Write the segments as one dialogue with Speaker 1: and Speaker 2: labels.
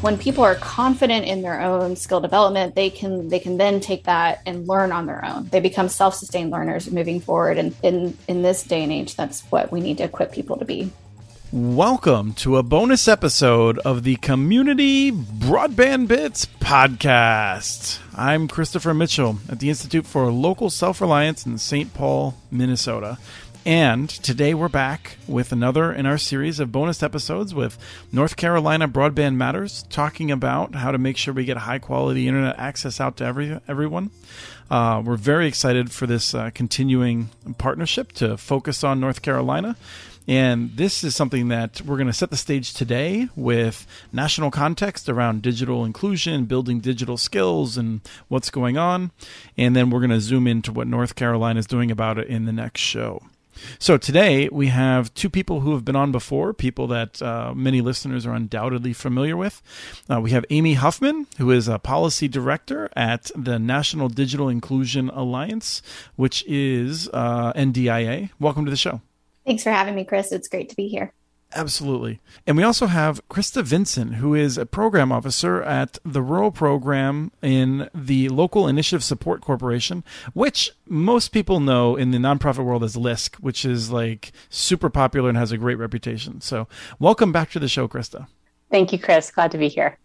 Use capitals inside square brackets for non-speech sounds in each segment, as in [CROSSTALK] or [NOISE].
Speaker 1: when people are confident in their own skill development they can they can then take that and learn on their own they become self-sustained learners moving forward and in in this day and age that's what we need to equip people to be
Speaker 2: Welcome to a bonus episode of the Community Broadband Bits podcast. I'm Christopher Mitchell at the Institute for Local Self Reliance in St. Paul, Minnesota. And today we're back with another in our series of bonus episodes with North Carolina Broadband Matters, talking about how to make sure we get high quality internet access out to every, everyone. Uh, we're very excited for this uh, continuing partnership to focus on North Carolina and this is something that we're going to set the stage today with national context around digital inclusion, building digital skills, and what's going on. And then we're going to zoom into what North Carolina is doing about it in the next show. So today we have two people who have been on before, people that uh, many listeners are undoubtedly familiar with. Uh, we have Amy Huffman, who is a policy director at the National Digital Inclusion Alliance, which is uh, NDIA. Welcome to the show.
Speaker 1: Thanks for having me, Chris. It's great to be here.
Speaker 2: Absolutely. And we also have Krista Vincent, who is a program officer at the Rural Program in the Local Initiative Support Corporation, which most people know in the nonprofit world as LISC, which is like super popular and has a great reputation. So, welcome back to the show, Krista.
Speaker 3: Thank you, Chris. Glad to be here.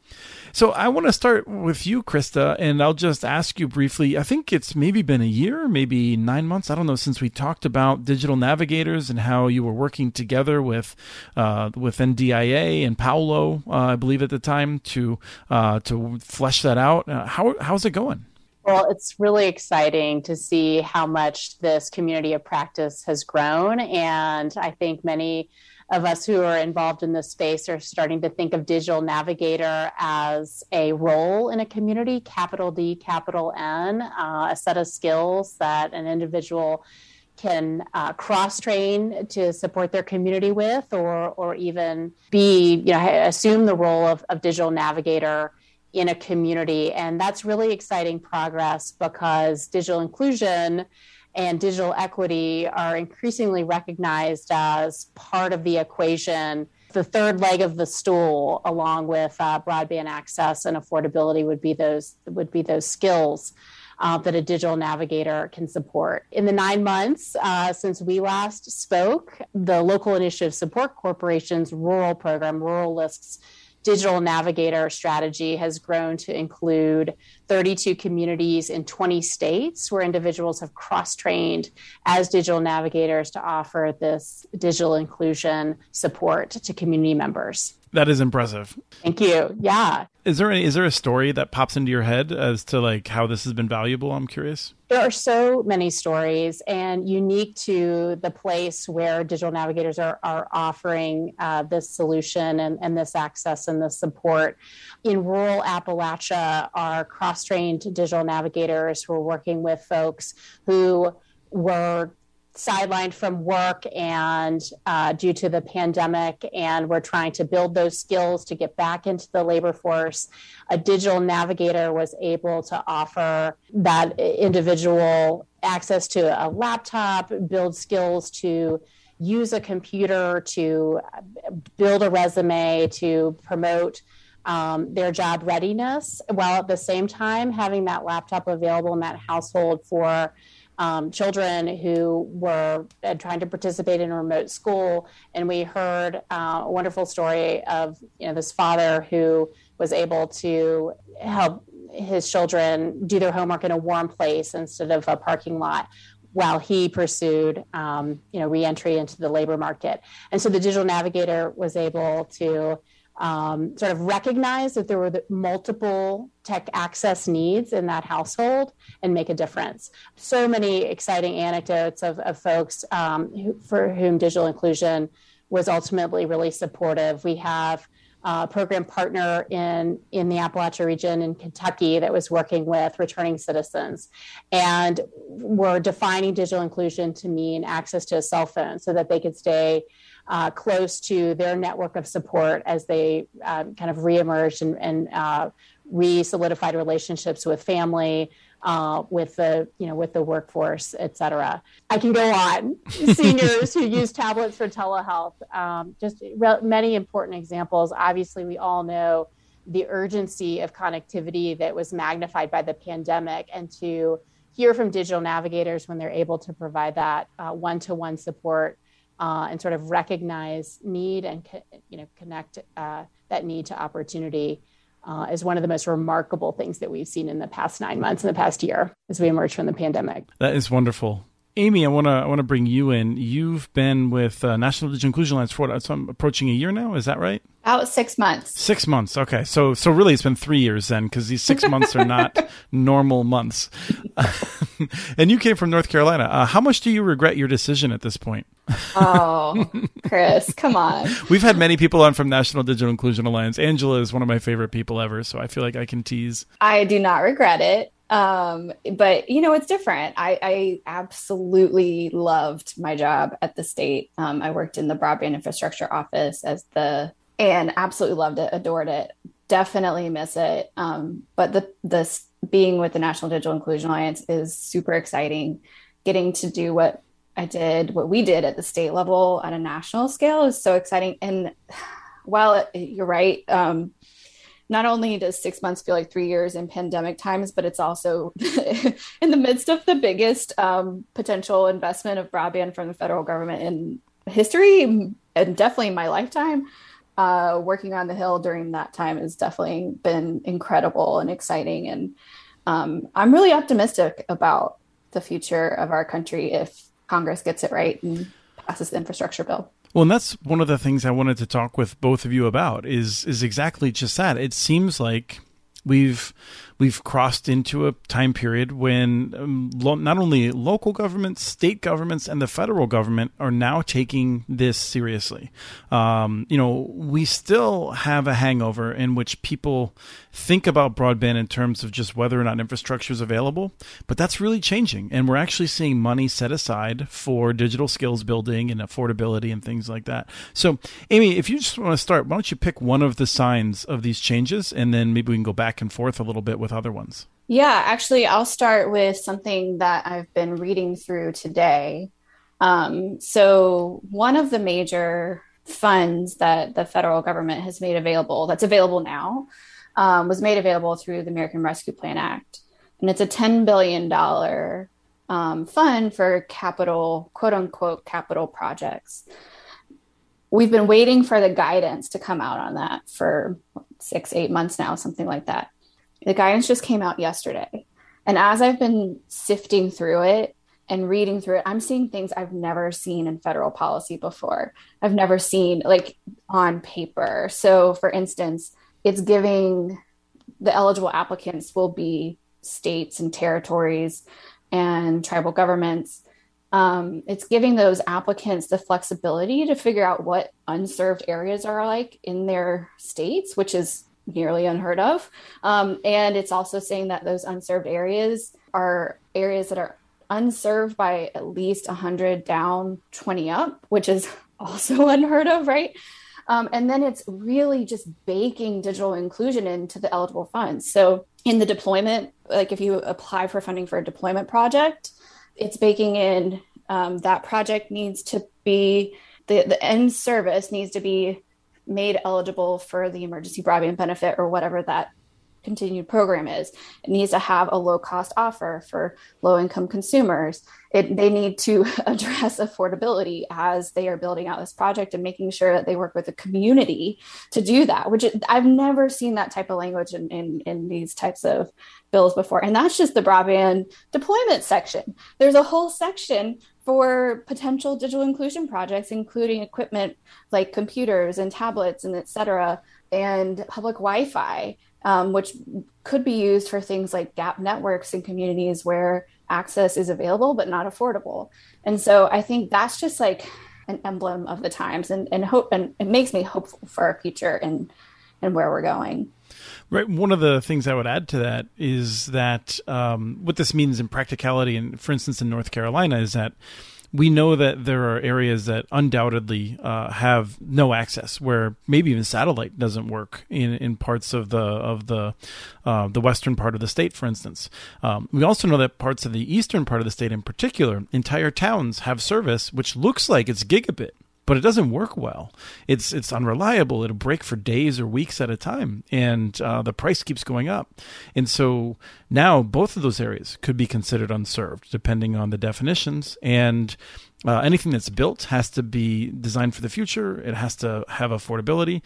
Speaker 2: So I want to start with you, Krista, and I'll just ask you briefly. I think it's maybe been a year, maybe nine months. I don't know since we talked about digital navigators and how you were working together with uh, with NDIA and Paulo, uh, I believe at the time, to uh, to flesh that out. Uh, how how's it going?
Speaker 3: Well, it's really exciting to see how much this community of practice has grown, and I think many of us who are involved in this space are starting to think of digital navigator as a role in a community, capital D, capital N, uh, a set of skills that an individual can uh, cross train to support their community with, or or even be you know assume the role of, of digital navigator in a community, and that's really exciting progress because digital inclusion and digital equity are increasingly recognized as part of the equation. The third leg of the stool, along with uh, broadband access and affordability, would be those would be those skills uh, that a digital navigator can support. In the nine months uh, since we last spoke, the Local Initiative Support Corporation's rural program, Rural LISC's digital navigator strategy has grown to include 32 communities in 20 states where individuals have cross trained as digital navigators to offer this digital inclusion support to community members.
Speaker 2: That is impressive.
Speaker 3: Thank you. Yeah.
Speaker 2: Is there any, is there a story that pops into your head as to like how this has been valuable? I'm curious.
Speaker 3: There are so many stories and unique to the place where digital navigators are, are offering uh, this solution and, and this access and this support. In rural Appalachia, our cross trained digital navigators who working with folks who were sidelined from work and uh, due to the pandemic and we're trying to build those skills to get back into the labor force a digital navigator was able to offer that individual access to a laptop build skills to use a computer to build a resume to promote um, their job readiness while at the same time having that laptop available in that household for um, children who were uh, trying to participate in a remote school, and we heard uh, a wonderful story of you know this father who was able to help his children do their homework in a warm place instead of a parking lot while he pursued um, you know reentry into the labor market. And so the digital navigator was able to um, sort of recognize that there were the multiple tech access needs in that household and make a difference. So many exciting anecdotes of, of folks um, who, for whom digital inclusion was ultimately really supportive. We have a program partner in, in the Appalachia region in Kentucky that was working with returning citizens. And we're defining digital inclusion to mean access to a cell phone so that they could stay uh, close to their network of support as they uh, kind of reemerged and, and uh, re-solidified relationships with family, uh, with the you know with the workforce, et cetera. I can go on. [LAUGHS] Seniors who use tablets for telehealth. Um, just re- many important examples. Obviously, we all know the urgency of connectivity that was magnified by the pandemic and to hear from digital navigators when they're able to provide that one to one support uh, and sort of recognize need and you know connect uh, that need to opportunity uh, is one of the most remarkable things that we've seen in the past nine months in the past year as we emerge from the pandemic.
Speaker 2: That is wonderful. Amy, I want to I want to bring you in. You've been with uh, National Digital Inclusion Alliance for what, so I'm approaching a year now. Is that right?
Speaker 1: About six months.
Speaker 2: Six months. Okay, so so really, it's been three years then, because these six months are not [LAUGHS] normal months. [LAUGHS] and you came from North Carolina. Uh, how much do you regret your decision at this point?
Speaker 1: oh, Chris, [LAUGHS] come on.
Speaker 2: We've had many people on from National Digital Inclusion Alliance. Angela is one of my favorite people ever, so I feel like I can tease.
Speaker 1: I do not regret it. Um, but you know, it's different. I, I absolutely loved my job at the state. Um, I worked in the broadband infrastructure office as the and absolutely loved it, adored it. Definitely miss it. Um, but the this being with the National Digital Inclusion Alliance is super exciting. Getting to do what I did, what we did at the state level on a national scale is so exciting. And while you're right, um, not only does six months feel like three years in pandemic times, but it's also [LAUGHS] in the midst of the biggest um, potential investment of broadband from the federal government in history and definitely my lifetime. Uh, working on the Hill during that time has definitely been incredible and exciting. And um, I'm really optimistic about the future of our country if Congress gets it right and passes the infrastructure bill.
Speaker 2: Well, and that's one of the things I wanted to talk with both of you about is is exactly just that. It seems like we've we've crossed into a time period when um, lo- not only local governments, state governments, and the federal government are now taking this seriously. Um, you know, we still have a hangover in which people think about broadband in terms of just whether or not infrastructure is available, but that's really changing, and we're actually seeing money set aside for digital skills building and affordability and things like that. So, Amy, if you just want to start, why don't you pick one of the signs of these changes, and then maybe we can go back and forth a little bit with other ones?
Speaker 1: Yeah, actually, I'll start with something that I've been reading through today. Um, so, one of the major funds that the federal government has made available, that's available now, um, was made available through the American Rescue Plan Act. And it's a $10 billion um, fund for capital, quote unquote, capital projects. We've been waiting for the guidance to come out on that for six, eight months now, something like that. The guidance just came out yesterday. And as I've been sifting through it and reading through it, I'm seeing things I've never seen in federal policy before. I've never seen like on paper. So, for instance, it's giving the eligible applicants will be states and territories and tribal governments. Um, it's giving those applicants the flexibility to figure out what unserved areas are like in their states, which is nearly unheard of. Um, and it's also saying that those unserved areas are areas that are unserved by at least 100 down, 20 up, which is [LAUGHS] also [LAUGHS] unheard of, right? Um, and then it's really just baking digital inclusion into the eligible funds. So in the deployment, like if you apply for funding for a deployment project, it's baking in um, that project needs to be the, the end service needs to be made eligible for the emergency broadband benefit or whatever that continued program is. It needs to have a low cost offer for low income consumers. It, they need to [LAUGHS] address affordability as they are building out this project and making sure that they work with the community to do that, which I've never seen that type of language in, in, in these types of bills before. And that's just the broadband deployment section. There's a whole section for potential digital inclusion projects, including equipment like computers and tablets and et cetera, and public Wi Fi, um, which could be used for things like gap networks in communities where access is available but not affordable. And so I think that's just like an emblem of the times and, and hope and it makes me hopeful for our future and and where we're going.
Speaker 2: Right. One of the things I would add to that is that um, what this means in practicality, and for instance, in North Carolina, is that we know that there are areas that undoubtedly uh, have no access, where maybe even satellite doesn't work in, in parts of the of the uh, the western part of the state, for instance. Um, we also know that parts of the eastern part of the state, in particular, entire towns have service which looks like it's gigabit but it doesn't work well. It's it's unreliable. It'll break for days or weeks at a time, and uh, the price keeps going up. And so now both of those areas could be considered unserved, depending on the definitions. And uh, anything that's built has to be designed for the future. It has to have affordability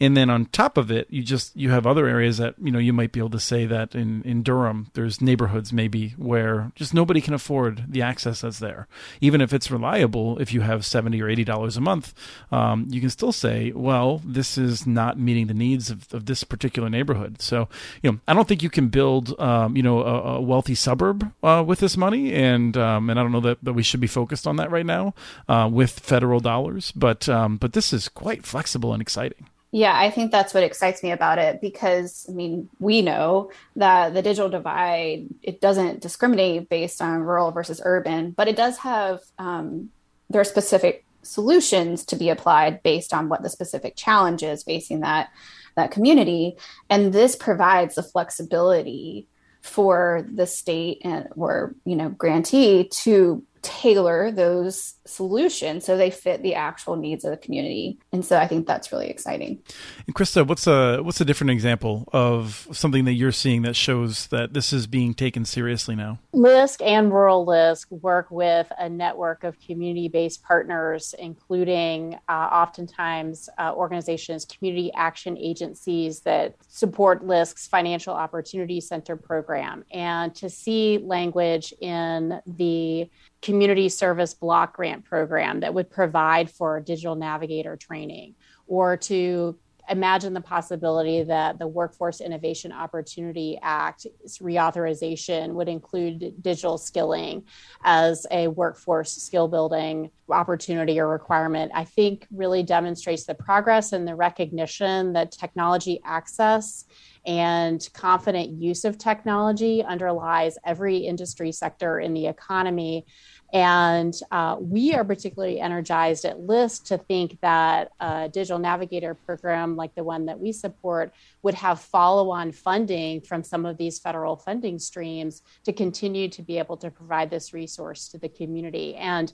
Speaker 2: and then on top of it you just you have other areas that you know you might be able to say that in in Durham there's neighborhoods maybe where just nobody can afford the access that's there. Even if it's reliable if you have 70 or 80 dollars a month um, you can still say well this is not meeting the needs of, of this particular neighborhood. So you know I don't think you can build um, you know a, a wealthy suburb uh, with this money. And um, and I don't know that, that we should be focused on that right now uh, with federal dollars. But um, but this is quite flexible and exciting
Speaker 1: yeah, I think that's what excites me about it because I mean, we know that the digital divide it doesn't discriminate based on rural versus urban, but it does have um, there are specific solutions to be applied based on what the specific challenge is facing that that community, and this provides the flexibility for the state and or you know grantee to tailor those solutions so they fit the actual needs of the community. And so i think that's really exciting.
Speaker 2: And krista what's a what's a different example of something that you're seeing that shows that this is being taken seriously now?
Speaker 3: LISC and rural LISC work with a network of community-based partners including uh, oftentimes uh, organizations community action agencies that support LISC's financial opportunity center program. And to see language in the community service block grant program that would provide for digital navigator training or to imagine the possibility that the Workforce Innovation Opportunity Act reauthorization would include digital skilling as a workforce skill building opportunity or requirement, I think really demonstrates the progress and the recognition that technology access and confident use of technology underlies every industry sector in the economy and uh, we are particularly energized at LISC to think that a digital navigator program like the one that we support would have follow on funding from some of these federal funding streams to continue to be able to provide this resource to the community. And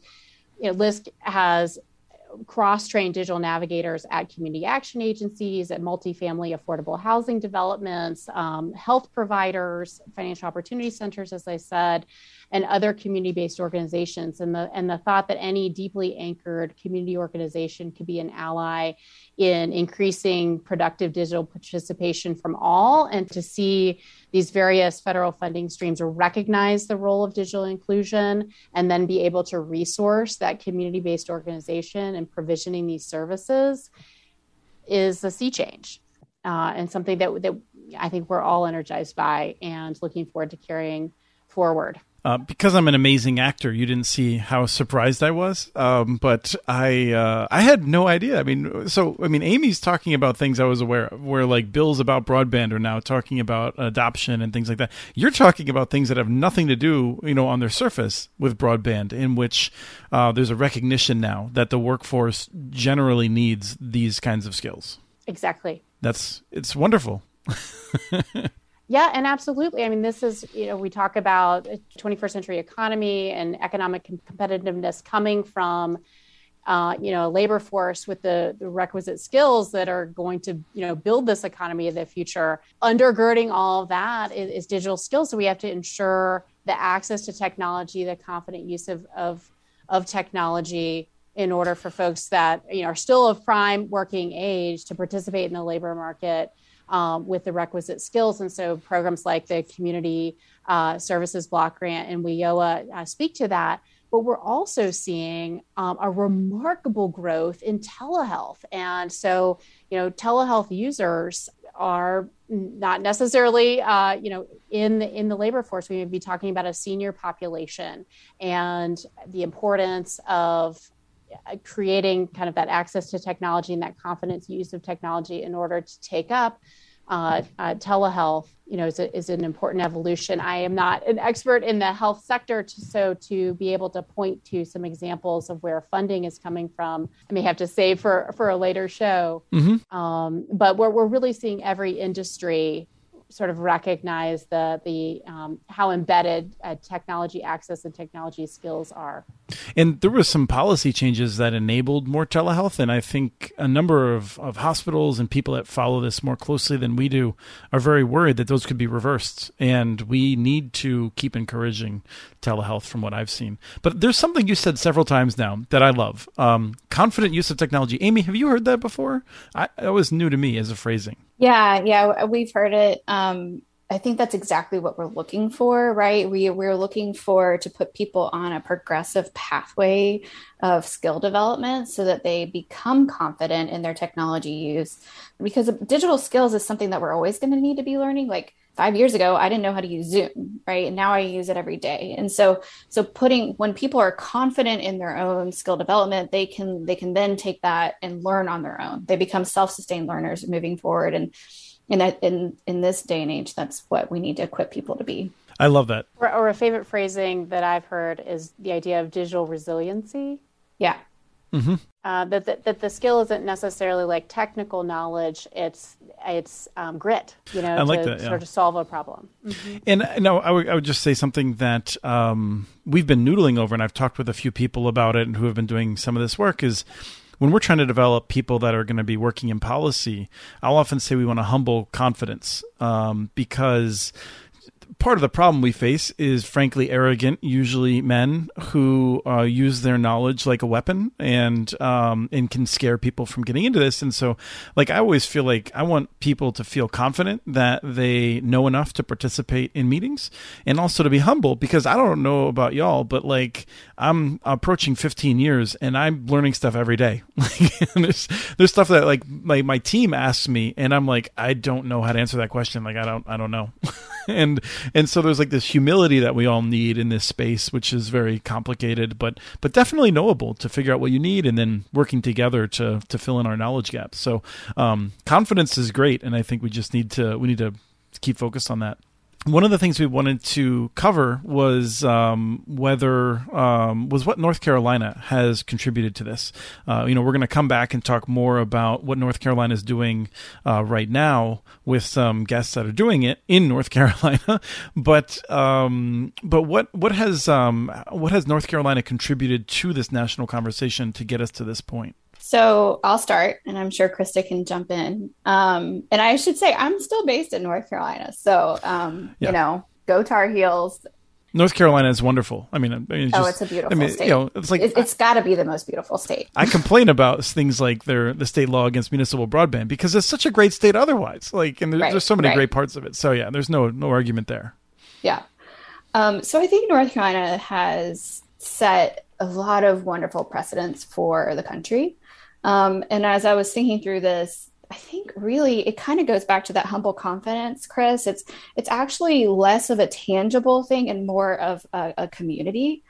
Speaker 3: you know, LISC has cross trained digital navigators at community action agencies, at multifamily affordable housing developments, um, health providers, financial opportunity centers, as I said, and other community based organizations. And the, and the thought that any deeply anchored community organization could be an ally in increasing productive digital participation from all and to see these various federal funding streams recognize the role of digital inclusion and then be able to resource that community based organization and provisioning these services is a sea change uh, and something that, that I think we're all energized by and looking forward to carrying forward.
Speaker 2: Uh, because I'm an amazing actor, you didn't see how surprised I was. Um, but I uh, I had no idea. I mean, so I mean, Amy's talking about things I was aware of, where like bills about broadband are now talking about adoption and things like that. You're talking about things that have nothing to do, you know, on their surface with broadband, in which uh, there's a recognition now that the workforce generally needs these kinds of skills.
Speaker 3: Exactly.
Speaker 2: That's it's wonderful. [LAUGHS]
Speaker 3: Yeah, and absolutely. I mean, this is, you know, we talk about 21st century economy and economic competitiveness coming from, uh, you know, a labor force with the, the requisite skills that are going to, you know, build this economy of the future. Undergirding all of that is, is digital skills. So we have to ensure the access to technology, the confident use of, of, of technology in order for folks that, you know, are still of prime working age to participate in the labor market um, with the requisite skills. And so programs like the Community uh, Services Block Grant and WIOA uh, speak to that. But we're also seeing um, a remarkable growth in telehealth. And so, you know, telehealth users are not necessarily, uh, you know, in the, in the labor force. We may be talking about a senior population and the importance of uh, creating kind of that access to technology and that confidence use of technology in order to take up uh, uh, telehealth, you know, is, a, is an important evolution. I am not an expert in the health sector, to, so to be able to point to some examples of where funding is coming from, I may have to save for for a later show. Mm-hmm. Um, but we're we're really seeing every industry sort of recognize the the um, how embedded uh, technology access and technology skills are.
Speaker 2: And there were some policy changes that enabled more telehealth. And I think a number of, of hospitals and people that follow this more closely than we do are very worried that those could be reversed. And we need to keep encouraging telehealth from what I've seen. But there's something you said several times now that I love um, confident use of technology. Amy, have you heard that before? I, that was new to me as a phrasing.
Speaker 1: Yeah, yeah, we've heard it. Um, I think that's exactly what we're looking for, right? We we're looking for to put people on a progressive pathway of skill development so that they become confident in their technology use. Because digital skills is something that we're always going to need to be learning. Like five years ago, I didn't know how to use Zoom, right? And now I use it every day. And so so putting when people are confident in their own skill development, they can they can then take that and learn on their own. They become self-sustained learners moving forward and in in in this day and age, that's what we need to equip people to be.
Speaker 2: I love that.
Speaker 3: Or, or a favorite phrasing that I've heard is the idea of digital resiliency.
Speaker 1: Yeah.
Speaker 3: Mm-hmm. Uh, that, that, that the skill isn't necessarily like technical knowledge; it's it's um, grit, you know, I like to that, yeah. sort of solve a problem.
Speaker 2: Mm-hmm. And no, I would, I would just say something that um, we've been noodling over, and I've talked with a few people about it, and who have been doing some of this work. Is when we're trying to develop people that are going to be working in policy, I'll often say we want to humble confidence um, because part of the problem we face is frankly arrogant, usually men who uh, use their knowledge like a weapon and um, and can scare people from getting into this. And so, like I always feel like I want people to feel confident that they know enough to participate in meetings, and also to be humble because I don't know about y'all, but like I'm approaching 15 years and I'm learning stuff every day. [LAUGHS] there's there's stuff that like my my team asks me, and I'm like I don't know how to answer that question. Like I don't I don't know. [LAUGHS] [LAUGHS] and and so there's like this humility that we all need in this space, which is very complicated, but but definitely knowable to figure out what you need and then working together to to fill in our knowledge gaps. So um, confidence is great, and I think we just need to we need to keep focused on that one of the things we wanted to cover was um, whether um, was what North Carolina has contributed to this. Uh, you know, we're going to come back and talk more about what North Carolina is doing uh, right now with some guests that are doing it in North [LAUGHS] Carolina. but um, but what what has um, what has North Carolina contributed to this national conversation to get us to this point?
Speaker 1: So I'll start, and I'm sure Krista can jump in. Um, and I should say I'm still based in North Carolina, so um, yeah. you know, go Tar Heels.
Speaker 2: North Carolina is wonderful. I mean, I mean
Speaker 1: just, oh, it's a beautiful I mean, state. You know, it's like it, has got to be the most beautiful state.
Speaker 2: I complain about things like their the state law against municipal broadband because it's such a great state otherwise. Like, and there's, right, there's so many right. great parts of it. So yeah, there's no no argument there.
Speaker 1: Yeah. Um, so I think North Carolina has set a lot of wonderful precedents for the country. Um, and as I was thinking through this, I think really it kind of goes back to that humble confidence, Chris. It's it's actually less of a tangible thing and more of a, a community.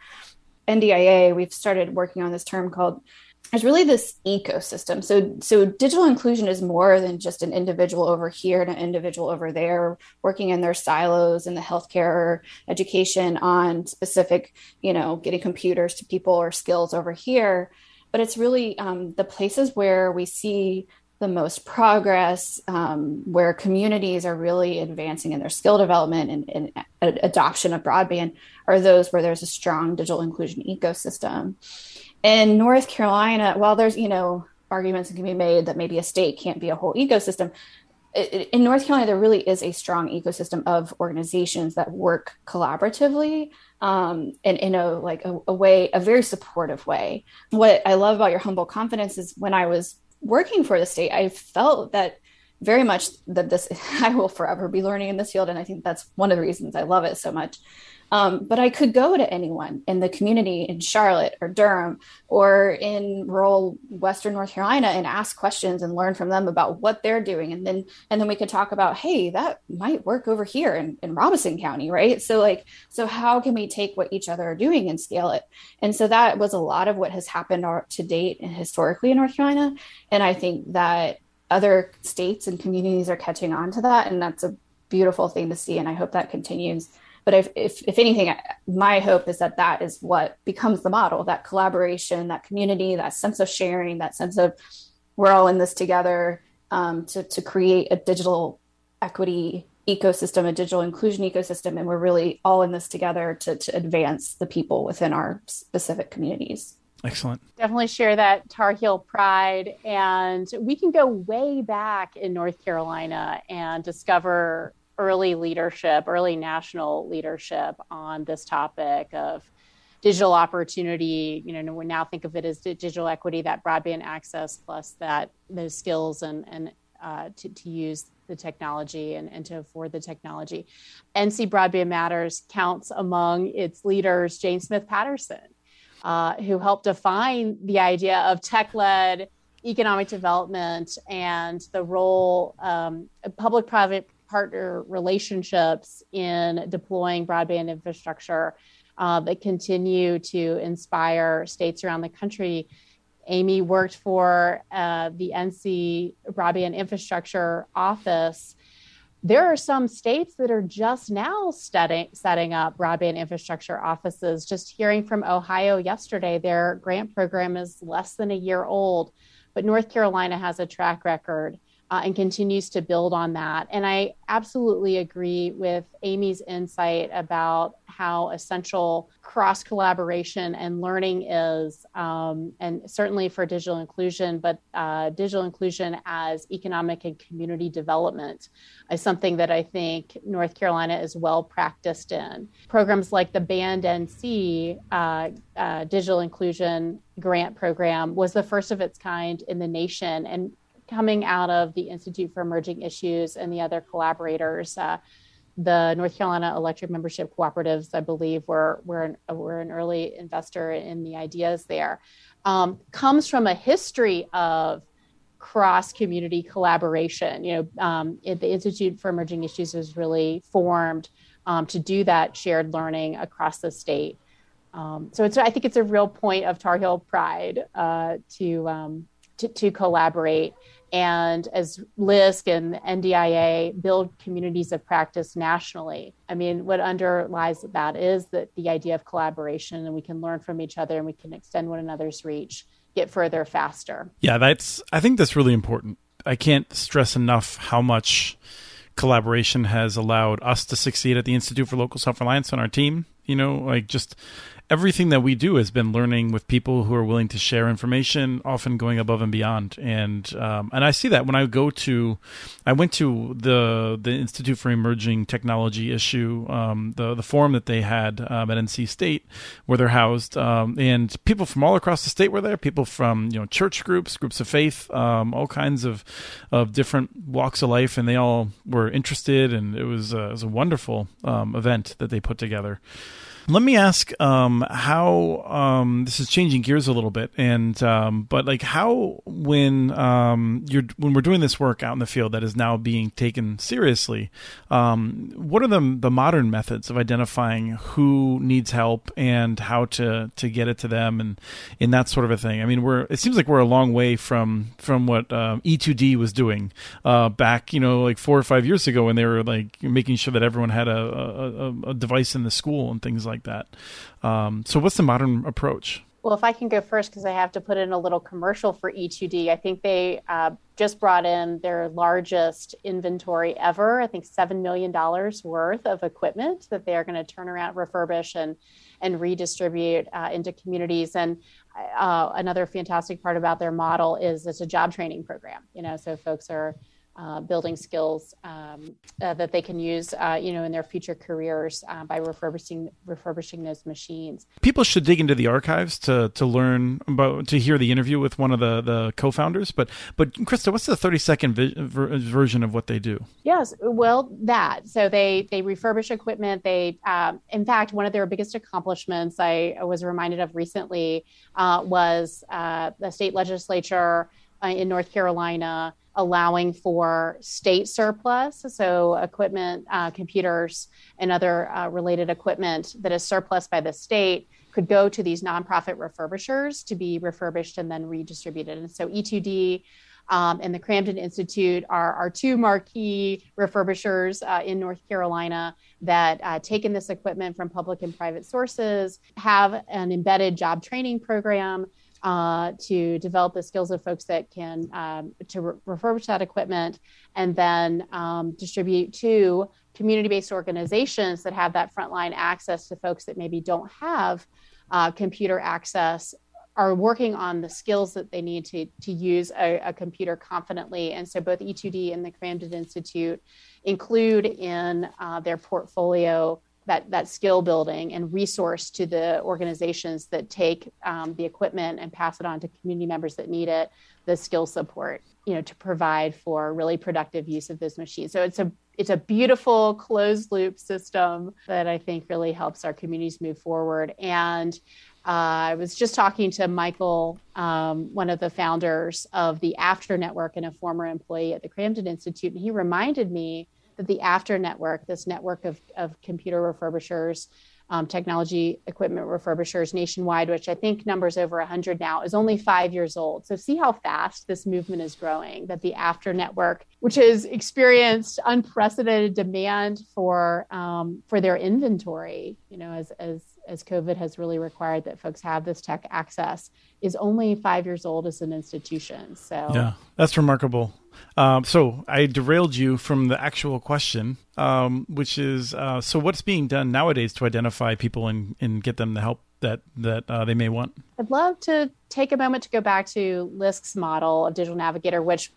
Speaker 1: NDIA, we've started working on this term called there's really this ecosystem. So, so digital inclusion is more than just an individual over here and an individual over there working in their silos in the healthcare education on specific, you know, getting computers to people or skills over here but it's really um, the places where we see the most progress, um, where communities are really advancing in their skill development and, and, adoption of broadband, are those where there's a strong digital inclusion ecosystem. In North Carolina, while there's you know arguments that can be made that maybe a state can't be a whole ecosystem, in North Carolina, there really is a strong ecosystem of organizations that work collaboratively um, and in a like a, a, way, a very supportive way. What I love about your humble confidence is when I was working for the state, I felt that very much that this [LAUGHS] I will forever be learning in this field, and I think that's one of the reasons I love it so much. Um, but I could go to anyone in the community in Charlotte or Durham or in rural Western North Carolina and ask questions and learn from them about what they're doing. And then, and then we could talk about, hey, that might work over here in, in Robeson County, right? So like, so how can we take what each other are doing and scale it? And so that was a lot of what has happened to date and historically in North Carolina. And I think that other states and communities are catching on to that. And that's a beautiful thing to see. And I hope that continues. But if, if, if anything, my hope is that that is what becomes the model that collaboration, that community, that sense of sharing, that sense of we're all in this together um, to, to create a digital equity ecosystem, a digital inclusion ecosystem, and we're really all in this together to, to advance the people within our specific communities.
Speaker 2: Excellent.
Speaker 3: Definitely share that Tar Heel pride. And we can go way back in North Carolina and discover early leadership, early national leadership on this topic of digital opportunity. You know, we now think of it as digital equity, that broadband access plus that those skills and and uh, to, to use the technology and, and to afford the technology. NC Broadband Matters counts among its leaders Jane Smith Patterson, uh, who helped define the idea of tech led economic development and the role um, public private partner relationships in deploying broadband infrastructure uh, that continue to inspire states around the country. Amy worked for uh, the NC Broadband Infrastructure Office. There are some states that are just now studying, setting up broadband infrastructure offices. Just hearing from Ohio yesterday, their grant program is less than a year old, but North Carolina has a track record uh, and continues to build on that. And I absolutely agree with Amy's insight about how essential cross collaboration and learning is, um, and certainly for digital inclusion, but uh, digital inclusion as economic and community development is something that I think North Carolina is well practiced in. Programs like the Band NC uh, uh, Digital Inclusion Grant Program was the first of its kind in the nation and coming out of the Institute for Emerging Issues and the other collaborators. Uh, the North Carolina Electric Membership Cooperatives, I believe, were, were, an, were an early investor in the ideas there, um, comes from a history of cross community collaboration. You know, um, it, the Institute for Emerging Issues was really formed um, to do that shared learning across the state. Um, so it's, I think it's a real point of Tar Heel pride uh, to, um, to, to collaborate and as LISC and NDIA build communities of practice nationally. I mean, what underlies that is that the idea of collaboration and we can learn from each other and we can extend one another's reach, get further faster.
Speaker 2: Yeah, that's I think that's really important. I can't stress enough how much collaboration has allowed us to succeed at the Institute for Local Self Reliance on our team. You know, like just everything that we do has been learning with people who are willing to share information, often going above and beyond. And um, and I see that when I go to, I went to the the Institute for Emerging Technology issue, um, the the forum that they had um, at NC State, where they're housed, um, and people from all across the state were there. People from you know church groups, groups of faith, um, all kinds of of different walks of life, and they all were interested, and it was a, it was a wonderful um, event that they put together. Let me ask um, how um, this is changing gears a little bit, and um, but like how when um, you're when we're doing this work out in the field that is now being taken seriously, um, what are the the modern methods of identifying who needs help and how to to get it to them and in that sort of a thing? I mean, we're it seems like we're a long way from from what um, E2D was doing uh, back, you know, like four or five years ago when they were like making sure that everyone had a, a, a device in the school and things like like that. Um, so, what's the modern approach?
Speaker 3: Well, if I can go first, because I have to put in a little commercial for E2D, I think they uh, just brought in their largest inventory ever. I think $7 million worth of equipment that they are going to turn around, refurbish, and, and redistribute uh, into communities. And uh, another fantastic part about their model is it's a job training program. You know, so folks are uh, building skills um, uh, that they can use, uh, you know, in their future careers uh, by refurbishing refurbishing those machines.
Speaker 2: People should dig into the archives to to learn about to hear the interview with one of the the co-founders. But but Krista, what's the thirty second vi- ver- version of what they do?
Speaker 3: Yes, well, that so they they refurbish equipment. They, um, in fact, one of their biggest accomplishments I was reminded of recently uh, was uh, the state legislature in North Carolina allowing for state surplus, so equipment, uh, computers, and other uh, related equipment that is surplus by the state could go to these nonprofit refurbishers to be refurbished and then redistributed. And so E2D um, and the Kramden Institute are, our two marquee refurbishers uh, in North Carolina that uh, this equipment from public and private sources, have an embedded job training program uh, to develop the skills of folks that can um, to re- refurbish that equipment and then um, distribute to community-based organizations that have that frontline access to folks that maybe don't have uh, computer access are working on the skills that they need to, to use a, a, computer confidently. And so both E2D and the Kramden Institute include in uh, their portfolio that, that skill building and resource to the organizations that take um, the equipment and pass it on to community members that need it, the skill support, you know, to provide for really productive use of those machines. So it's a it's a beautiful closed loop system that I think really helps our communities move forward. And uh, I was just talking to Michael, um, one of the founders of the AFTRR Network and a former employee at the Kramden Institute, and he reminded me that the AFTRR Network, this network of, of computer refurbishers, um, technology equipment refurbishers nationwide, which I think numbers over 100 now, is only five years old. So see how fast this movement is growing. That the AFTRR Network, which has experienced unprecedented demand for um, for their inventory, you know, as as as COVID has really required that folks have this tech access, is only five years old as an institution. So
Speaker 2: yeah, that's remarkable. Um, so I derailed you from the actual question, um, which is uh, so what's being done nowadays to identify people and, and get them the help that that uh, they may want?
Speaker 3: I'd love to take a moment to go back to LISC's model of digital navigator, which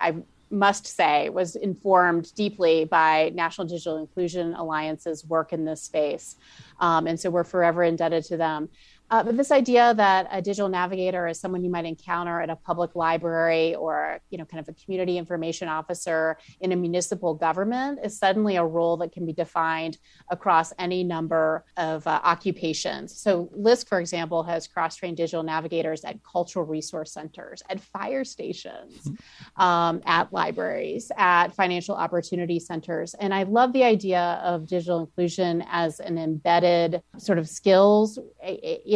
Speaker 3: I must say was informed deeply by National Digital Inclusion Alliance's work in this space. Um, and so we're forever indebted to them. Uh, but this idea that a digital navigator is someone you might encounter at a public library or, you know, kind of a community information officer in a municipal government is suddenly a role that can be defined across any number of uh, occupations. So, LISC, for example, has cross-trained digital navigators at cultural resource centers, at fire stations, um, at libraries, at financial opportunity centers, and I love the idea of digital inclusion as an embedded sort of skills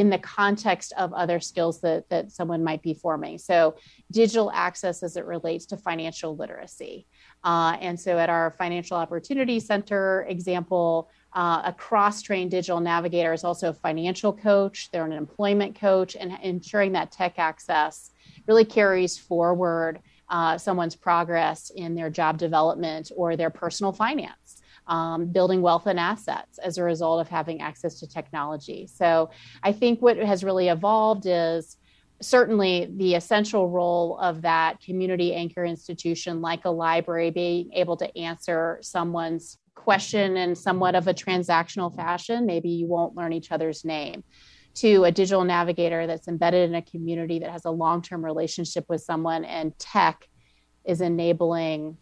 Speaker 3: in the context of other skills that, that someone might be forming. So, digital access as it relates to financial literacy. Uh, and so, at our Financial Opportunity Center example, uh, a cross trained digital navigator is also a financial coach, they're an employment coach, and ensuring that tech access really carries forward uh, someone's progress in their job development or their personal finance um, building wealth and assets as a result of having access to technology. So I think what has really evolved is certainly the essential role of that community anchor institution like a library being able to answer someone's question in somewhat of a transactional fashion maybe you won't learn each other's name to a digital navigator that's embedded in a community that has a long-term relationship with someone and tech is enabling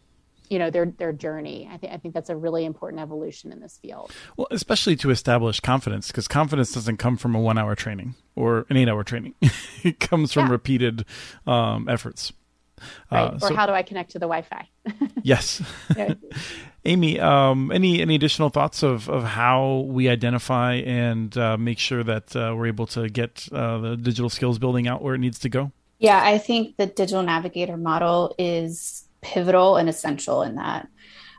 Speaker 3: you know their their journey. I think I think that's a really important evolution in this field.
Speaker 2: Well, especially to establish confidence, because confidence doesn't come from a one hour training or an eight hour training. [LAUGHS] it comes from yeah. repeated um, efforts.
Speaker 3: Right. Uh, or so, how do I connect to the Wi-Fi? [LAUGHS]
Speaker 2: yes. [LAUGHS] Amy, um, any any additional thoughts of, of how we identify and uh, make sure that uh, we're able to get uh, the digital skills building out where it needs to go?
Speaker 1: Yeah, I think the digital navigator model is pivotal and essential in that.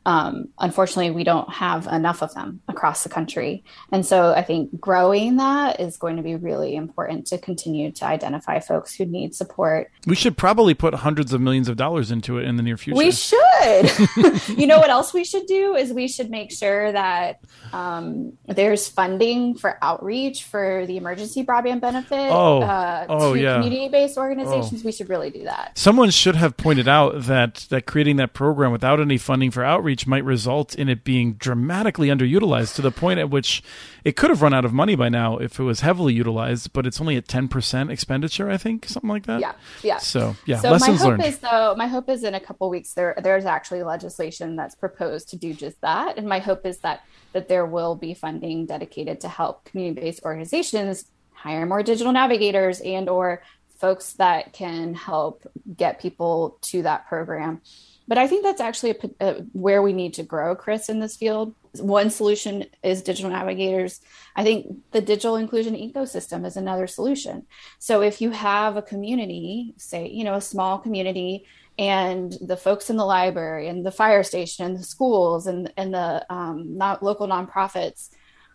Speaker 1: Um, unfortunately, we don't have enough of them across the country. And so I think growing that is going to be really important to continue to identify folks who need support.
Speaker 2: We should probably put hundreds of millions of dollars into it in the near future.
Speaker 1: We should. [LAUGHS] [LAUGHS] you know what else we should do is we should make sure that um, there's funding for outreach for the emergency broadband benefit
Speaker 2: oh, uh, oh,
Speaker 1: to
Speaker 2: yeah.
Speaker 1: community-based organizations. Oh. We should really do that.
Speaker 2: Someone should have pointed out that that creating that program without any funding for outreach might result in it being dramatically underutilized to the point at which it could have run out of money by now if it was heavily utilized. But it's only at ten percent expenditure, I think, something like that.
Speaker 1: Yeah, yeah.
Speaker 2: So yeah,
Speaker 1: so
Speaker 2: lessons
Speaker 1: my hope
Speaker 2: learned.
Speaker 1: Is, though, my hope is in a couple weeks there there's actually legislation that's proposed to do just that, and my hope is that that there will be funding dedicated to help community-based organizations hire more digital navigators and or folks that can help get people to that program but i think that's actually a, a, where we need to grow chris in this field. One solution is digital navigators. I think the digital inclusion ecosystem is another solution. So if you have a community say you know a small community and the folks in the library and the fire station and the schools and, and the um, not local nonprofits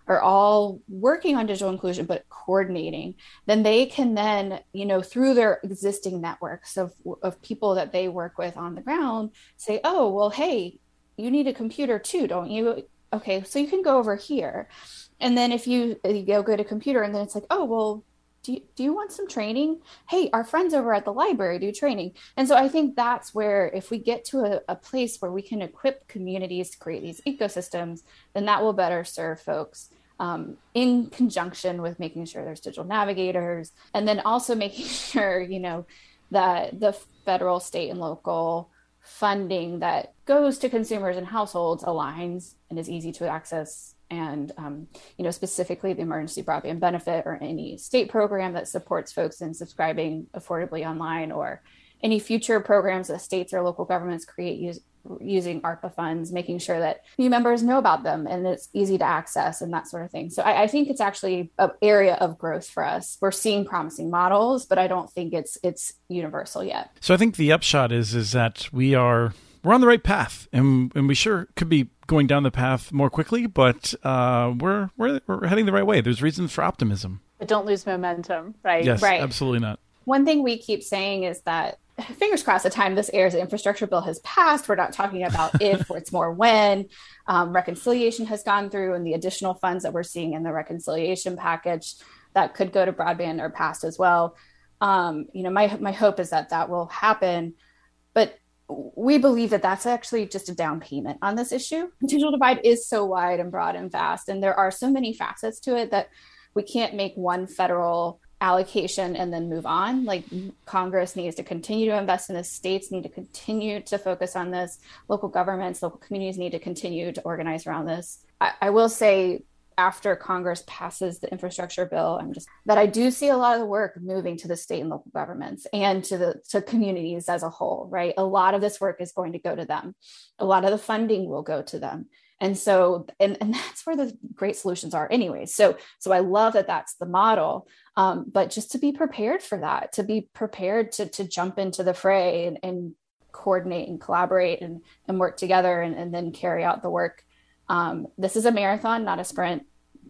Speaker 1: are all working on digital inclusion but coordinating then they can then you know through their existing networks of, of people that they work with on the ground say oh well hey you need a computer too don't you okay so you can go over here and then if you, you go get a computer and then it's like oh well do you, do you want some training? Hey, our friends over at the library do training. And so I think that's where, if we get to a, a place where we can equip communities to create these ecosystems, then that will better serve folks um, in conjunction with making sure there's digital navigators and then also [LAUGHS] making sure, you know, that the federal, state, and local funding that goes to consumers and households aligns and is easy to access. And um, you know specifically the emergency broadband benefit or any state program that supports folks in subscribing affordably online or any future programs that states or local governments create use, using ARPA funds, making sure that new members know about them and it's easy to access and that sort of thing. So I, I think it's actually an area of growth for us. We're seeing promising models, but I don't think it's it's universal yet.
Speaker 2: So I think the upshot is is that we are we're on the right path, and and we sure could be going down the path more quickly, but uh, we're we're we're heading the right way. There's reasons for optimism.
Speaker 3: But don't lose momentum, right?
Speaker 2: Yes,
Speaker 1: right.
Speaker 2: absolutely not.
Speaker 1: One thing we keep saying is that fingers crossed the time this airs the infrastructure bill has passed we're not talking about [LAUGHS] if it's more when um, reconciliation has gone through and the additional funds that we're seeing in the reconciliation package that could go to broadband are passed as well um, you know my, my hope is that that will happen but we believe that that's actually just a down payment on this issue. Digital divide is so wide and broad and vast, and there are so many facets to it that we can't make one federal allocation and then move on. Like Congress needs to continue to invest in this, states need to continue to focus on this, local governments, local communities need to continue to organize around this. I, I will say after Congress passes the infrastructure bill, I'm just that I do see a lot of the work moving to the state and local governments and to the to communities as a whole, right? A lot of this work is going to go to them. A lot of the funding will go to them. And so, and, and that's where the great solutions are anyway. So, so I love that that's the model. Um, but just to be prepared for that, to be prepared to, to jump into the fray and, and coordinate and collaborate and, and work together and, and then carry out the work um, this is a marathon, not a sprint,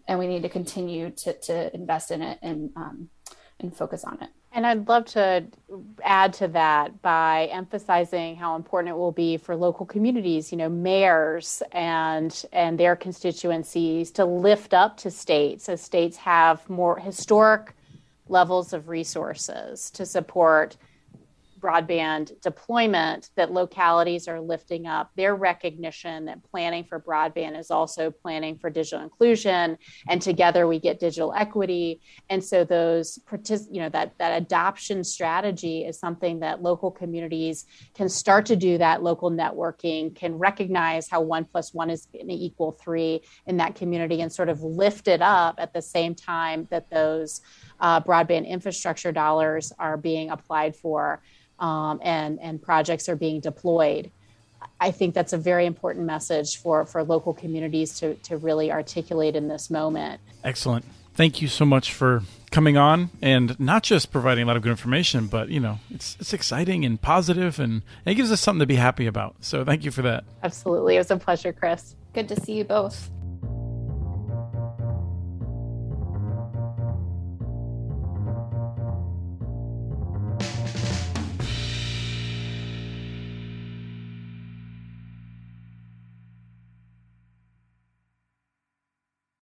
Speaker 1: and we need to continue to, to invest in it and um, and focus on it.
Speaker 3: And I'd love to add to that by emphasizing how important it will be for local communities, you know, mayors and and their constituencies to lift up to states as states have more historic levels of resources to support broadband deployment that localities are lifting up their recognition that planning for broadband is also planning for digital inclusion and together we get digital equity. And so those you know that that adoption strategy is something that local communities can start to do that local networking can recognize how one plus one is going to equal three in that community and sort of lift it up at the same time that those uh, broadband infrastructure dollars are being applied for um, and and projects are being deployed. I think that's a very important message for for local communities to to really articulate in this moment.
Speaker 2: Excellent. Thank you so much for coming on and not just providing a lot of good information, but you know, it's it's exciting and positive and it gives us something to be happy about. So thank you for that.
Speaker 3: Absolutely. It was a pleasure, Chris.
Speaker 1: Good to see you both.